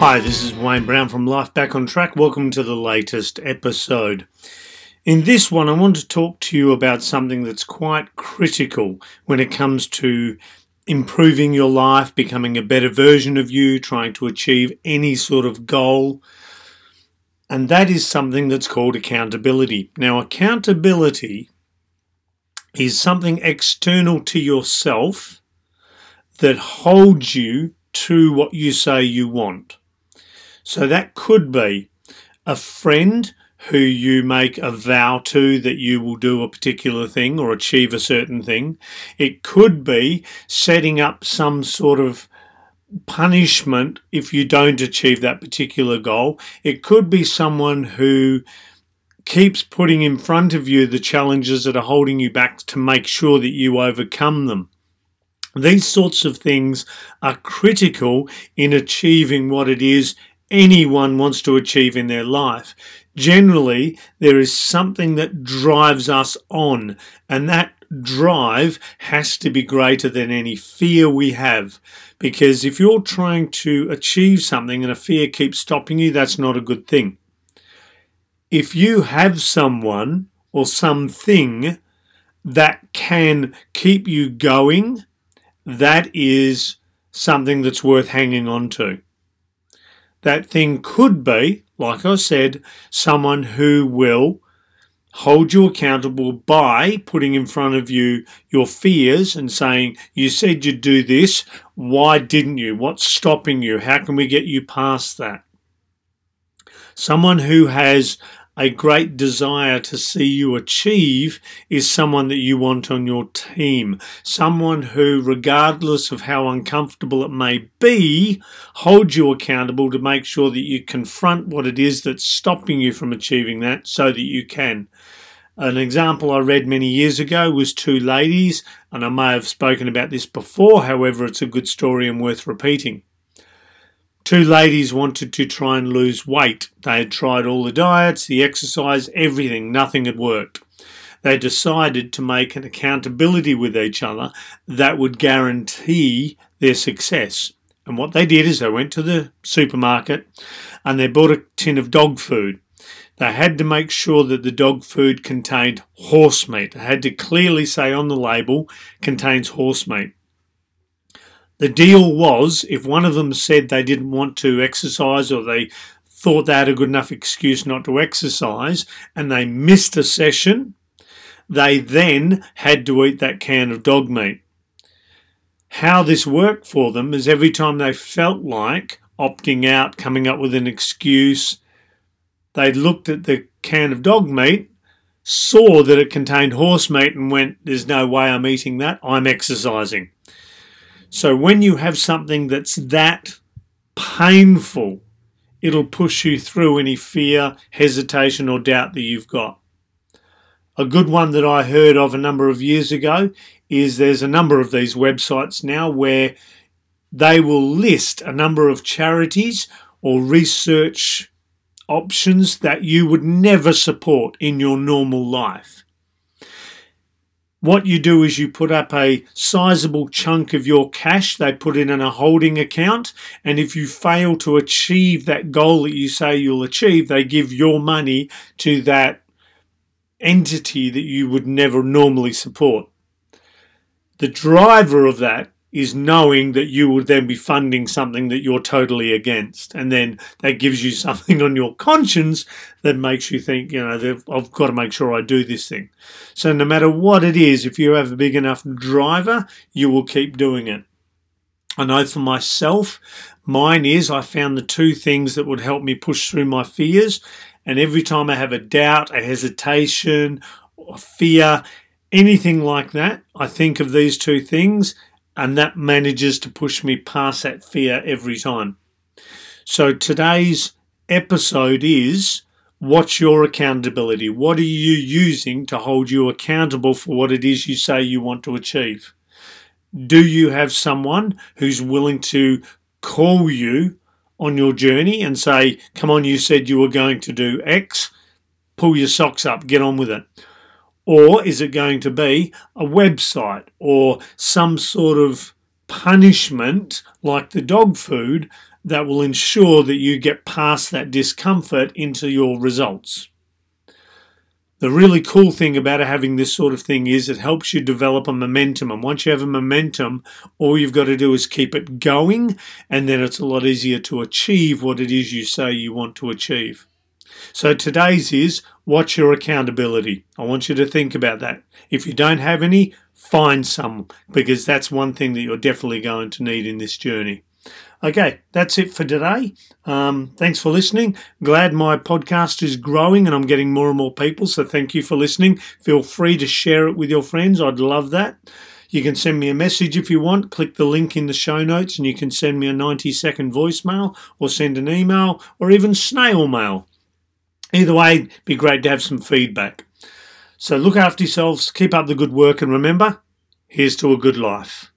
Hi, this is Wayne Brown from Life Back on Track. Welcome to the latest episode. In this one, I want to talk to you about something that's quite critical when it comes to improving your life, becoming a better version of you, trying to achieve any sort of goal. And that is something that's called accountability. Now, accountability is something external to yourself that holds you to what you say you want. So that could be a friend who you make a vow to that you will do a particular thing or achieve a certain thing. It could be setting up some sort of punishment if you don't achieve that particular goal. It could be someone who keeps putting in front of you the challenges that are holding you back to make sure that you overcome them. These sorts of things are critical in achieving what it is anyone wants to achieve in their life. Generally, there is something that drives us on, and that drive has to be greater than any fear we have. Because if you're trying to achieve something and a fear keeps stopping you, that's not a good thing. If you have someone or something that can keep you going, that is something that's worth hanging on to. That thing could be, like I said, someone who will hold you accountable by putting in front of you your fears and saying, You said you'd do this. Why didn't you? What's stopping you? How can we get you past that? Someone who has a great desire to see you achieve is someone that you want on your team. Someone who, regardless of how uncomfortable it may be, holds you accountable to make sure that you confront what it is that's stopping you from achieving that so that you can. An example I read many years ago was two ladies, and I may have spoken about this before, however, it's a good story and worth repeating. Two ladies wanted to try and lose weight. They had tried all the diets, the exercise, everything, nothing had worked. They decided to make an accountability with each other that would guarantee their success. And what they did is they went to the supermarket and they bought a tin of dog food. They had to make sure that the dog food contained horse meat. They had to clearly say on the label contains horse meat. The deal was if one of them said they didn't want to exercise or they thought they had a good enough excuse not to exercise and they missed a session, they then had to eat that can of dog meat. How this worked for them is every time they felt like opting out, coming up with an excuse, they looked at the can of dog meat, saw that it contained horse meat, and went, There's no way I'm eating that, I'm exercising. So when you have something that's that painful, it'll push you through any fear, hesitation, or doubt that you've got. A good one that I heard of a number of years ago is there's a number of these websites now where they will list a number of charities or research options that you would never support in your normal life what you do is you put up a sizable chunk of your cash, they put it in a holding account, and if you fail to achieve that goal that you say you'll achieve, they give your money to that entity that you would never normally support. The driver of that is knowing that you will then be funding something that you're totally against. And then that gives you something on your conscience that makes you think, you know, I've got to make sure I do this thing. So no matter what it is, if you have a big enough driver, you will keep doing it. I know for myself, mine is I found the two things that would help me push through my fears. And every time I have a doubt, a hesitation, a fear, anything like that, I think of these two things and that manages to push me past that fear every time. So today's episode is what's your accountability? What are you using to hold you accountable for what it is you say you want to achieve? Do you have someone who's willing to call you on your journey and say, Come on, you said you were going to do X, pull your socks up, get on with it? Or is it going to be a website or some sort of punishment like the dog food that will ensure that you get past that discomfort into your results. The really cool thing about having this sort of thing is it helps you develop a momentum. And once you have a momentum, all you've got to do is keep it going, and then it's a lot easier to achieve what it is you say you want to achieve. So today's is what's your accountability? I want you to think about that. If you don't have any, find some because that's one thing that you're definitely going to need in this journey. Okay, that's it for today. Um, thanks for listening. Glad my podcast is growing and I'm getting more and more people. So thank you for listening. Feel free to share it with your friends. I'd love that. You can send me a message if you want. Click the link in the show notes and you can send me a 90 second voicemail or send an email or even snail mail. Either way, it'd be great to have some feedback. So look after yourselves, keep up the good work, and remember, here's to a good life.